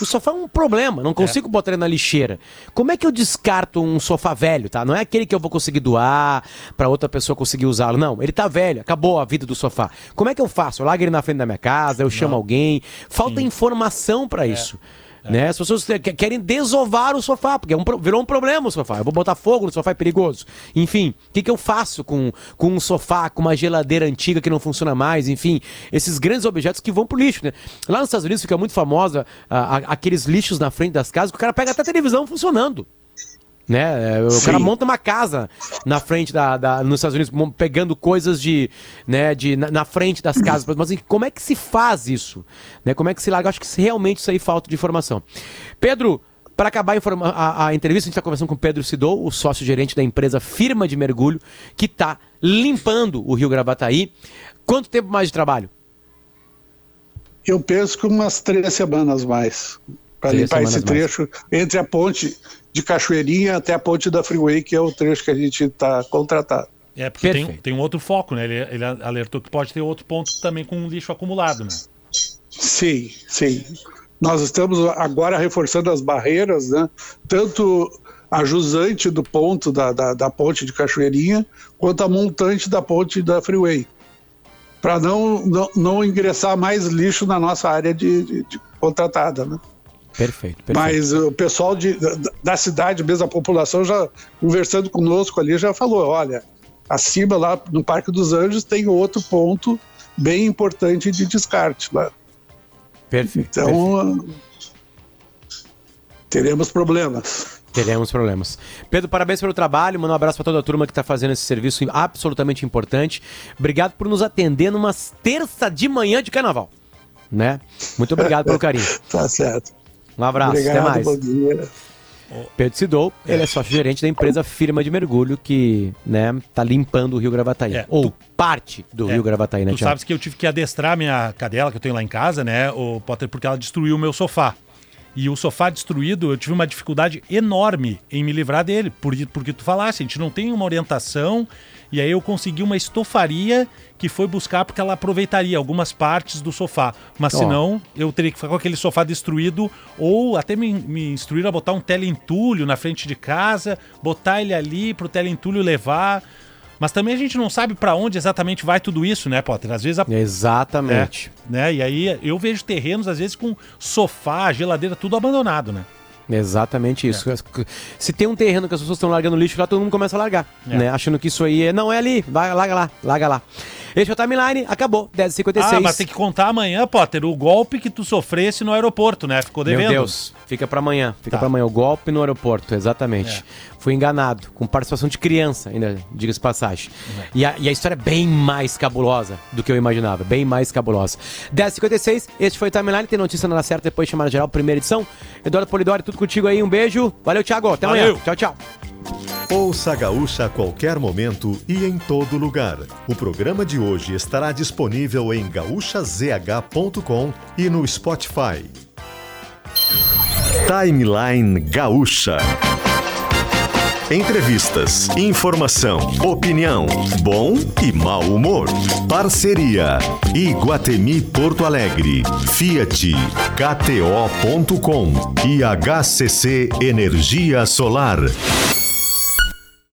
[SPEAKER 2] O sofá é um problema, não consigo botar ele na lixeira. Como é que eu descarto um sofá velho, tá? Não é aquele que eu vou conseguir doar para outra pessoa conseguir usá-lo. Não, ele tá velho, acabou a vida do sofá. Como é que eu faço? Eu largo ele na frente da minha casa, eu chamo alguém. Falta informação para isso. Né? As pessoas que- querem desovar o sofá, porque é um virou um problema o sofá. Eu vou botar fogo no sofá, é perigoso. Enfim, o que, que eu faço com, com um sofá, com uma geladeira antiga que não funciona mais? Enfim, esses grandes objetos que vão pro lixo. Né? Lá nos Estados Unidos fica muito famosa ah, a- aqueles lixos na frente das casas que o cara pega até a televisão funcionando. Né? O cara
[SPEAKER 11] Sim.
[SPEAKER 2] monta uma casa na frente da, da- nos Estados Unidos, pegando coisas de, né, de na, na frente das casas. Mas assim, como é que se faz isso? Né? Como é que se larga? Acho que realmente isso aí falta de informação. Pedro, para acabar a, a- a entrevista, a gente está conversando com o Pedro Sidou, o sócio-gerente da empresa Firma de Mergulho, que está limpando o Rio Gravataí. Quanto tempo mais de trabalho?
[SPEAKER 11] Eu penso que umas três semanas mais. Para limpar esse
[SPEAKER 2] semanas mais.
[SPEAKER 11] trecho entre a ponte de Cachoeirinha até a ponte da Freeway, que é o trecho que a gente está contratado.
[SPEAKER 3] É, porque tem, tem um outro foco, né? Ele, ele alertou que pode ter outro ponto também com lixo acumulado, né?
[SPEAKER 11] Sim, sim. Nós estamos agora reforçando as barreiras, né? Tanto a jusante do ponto da, da, da ponte de Cachoeirinha, quanto a montante da ponte da Freeway. para não, não, não ingressar mais lixo na nossa área de, de- de contratada, né?
[SPEAKER 2] Perfeito, perfeito.
[SPEAKER 11] Mas o pessoal de, da, da cidade, mesmo a população, já conversando conosco ali, já falou: olha, acima lá no Parque dos Anjos tem outro ponto bem importante de descarte lá.
[SPEAKER 2] Perfeito. perfeito.
[SPEAKER 11] Então, teremos problemas.
[SPEAKER 2] Teremos problemas. Pedro, parabéns pelo trabalho. Manda um abraço para toda a turma que está fazendo esse serviço absolutamente importante. Obrigado por nos atender numa terça de manhã de carnaval. Né? Muito obrigado pelo carinho.
[SPEAKER 11] Tá certo.
[SPEAKER 2] Um abraço,
[SPEAKER 11] Obrigado,
[SPEAKER 2] até mais.
[SPEAKER 11] bom dia.
[SPEAKER 2] Pedro Sidou, ele é sócio-gerente da empresa Firma de Mergulho que, né, tá limpando o Rio Gravataí.
[SPEAKER 3] É,
[SPEAKER 2] Ou parte do
[SPEAKER 3] É,
[SPEAKER 2] Rio Gravataí, né,
[SPEAKER 3] Tu
[SPEAKER 2] Thiago?
[SPEAKER 3] sabes que eu tive que adestrar minha cadela que eu tenho lá em casa, né, o Potter, porque ela destruiu o meu sofá. E o sofá destruído, eu tive uma dificuldade enorme em me livrar dele, por, porque tu falasse, a gente não tem uma orientação, e aí eu consegui uma estofaria que foi buscar porque ela aproveitaria algumas partes do sofá. Mas
[SPEAKER 2] Ó.
[SPEAKER 3] senão, eu teria que ficar com aquele sofá destruído, ou até me, me instruíram a botar um teleentulho na frente de casa, botar ele ali pro teleentulho levar. Mas também a gente não sabe pra onde exatamente vai tudo isso, né, Potter? Às vezes a
[SPEAKER 2] Exatamente.
[SPEAKER 3] é, né? E aí eu vejo terrenos, às vezes, com sofá, geladeira, tudo abandonado, né?
[SPEAKER 2] Exatamente isso. Se tem um terreno que as pessoas estão largando lixo lá, todo mundo começa a largar,
[SPEAKER 3] É.
[SPEAKER 2] né? Achando que isso aí é, não é ali, vai, larga lá, larga lá. Esse é o timeline, acabou, 10h56.
[SPEAKER 3] Ah, mas tem que contar amanhã, Potter, o golpe que tu sofresse no aeroporto, né? Ficou devendo.
[SPEAKER 2] Meu Deus, fica pra amanhã. Fica
[SPEAKER 3] Tá.
[SPEAKER 2] pra amanhã. O golpe no aeroporto, exatamente.
[SPEAKER 3] É.
[SPEAKER 2] Fui enganado, com participação de criança, ainda, diga-se passagem. E, a, e a história é bem mais cabulosa do que eu imaginava, bem mais cabulosa. 10h56, este foi o Timeline, tem notícia na certa, depois chamada geral, primeira edição. Eduardo Polidori, tudo contigo aí, um beijo. Valeu, Thiago, até amanhã.
[SPEAKER 3] Valeu.
[SPEAKER 2] Tchau, tchau.
[SPEAKER 12] Ouça a Gaúcha a qualquer momento e em todo lugar. O programa de hoje estará disponível em gaúchazh.com e no Spotify. Timeline Gaúcha. Entrevistas, informação, opinião, bom e mau humor. Parceria Iguatemi Porto Alegre, Fiat, KTO.com e HCC Energia Solar.